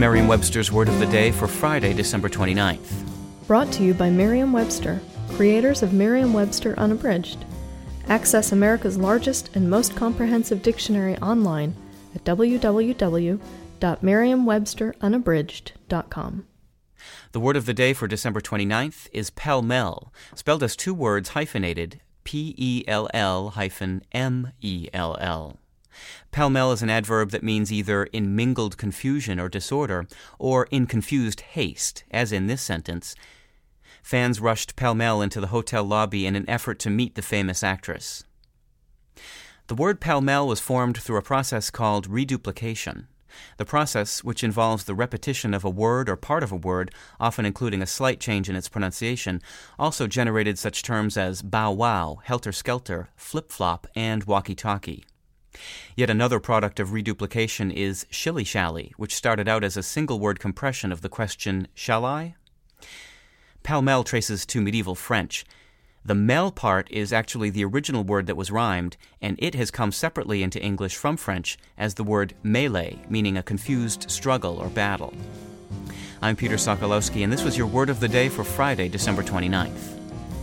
Merriam Webster's Word of the Day for Friday, December 29th. Brought to you by Merriam Webster, creators of Merriam Webster Unabridged. Access America's largest and most comprehensive dictionary online at www.merriam-websterunabridged.com. The word of the day for December 29th is pell mell, spelled as two words hyphenated P E L L hyphen M E L L. Pell mell is an adverb that means either in mingled confusion or disorder, or in confused haste, as in this sentence. Fans rushed pell mell into the hotel lobby in an effort to meet the famous actress. The word pell mell was formed through a process called reduplication. The process, which involves the repetition of a word or part of a word, often including a slight change in its pronunciation, also generated such terms as bow wow, helter skelter, flip flop, and walkie talkie. Yet another product of reduplication is shilly shally, which started out as a single word compression of the question, Shall I? Pell mell traces to medieval French. The mel part is actually the original word that was rhymed, and it has come separately into English from French as the word melee, meaning a confused struggle or battle. I'm Peter Sokolowski, and this was your word of the day for Friday, December 29th.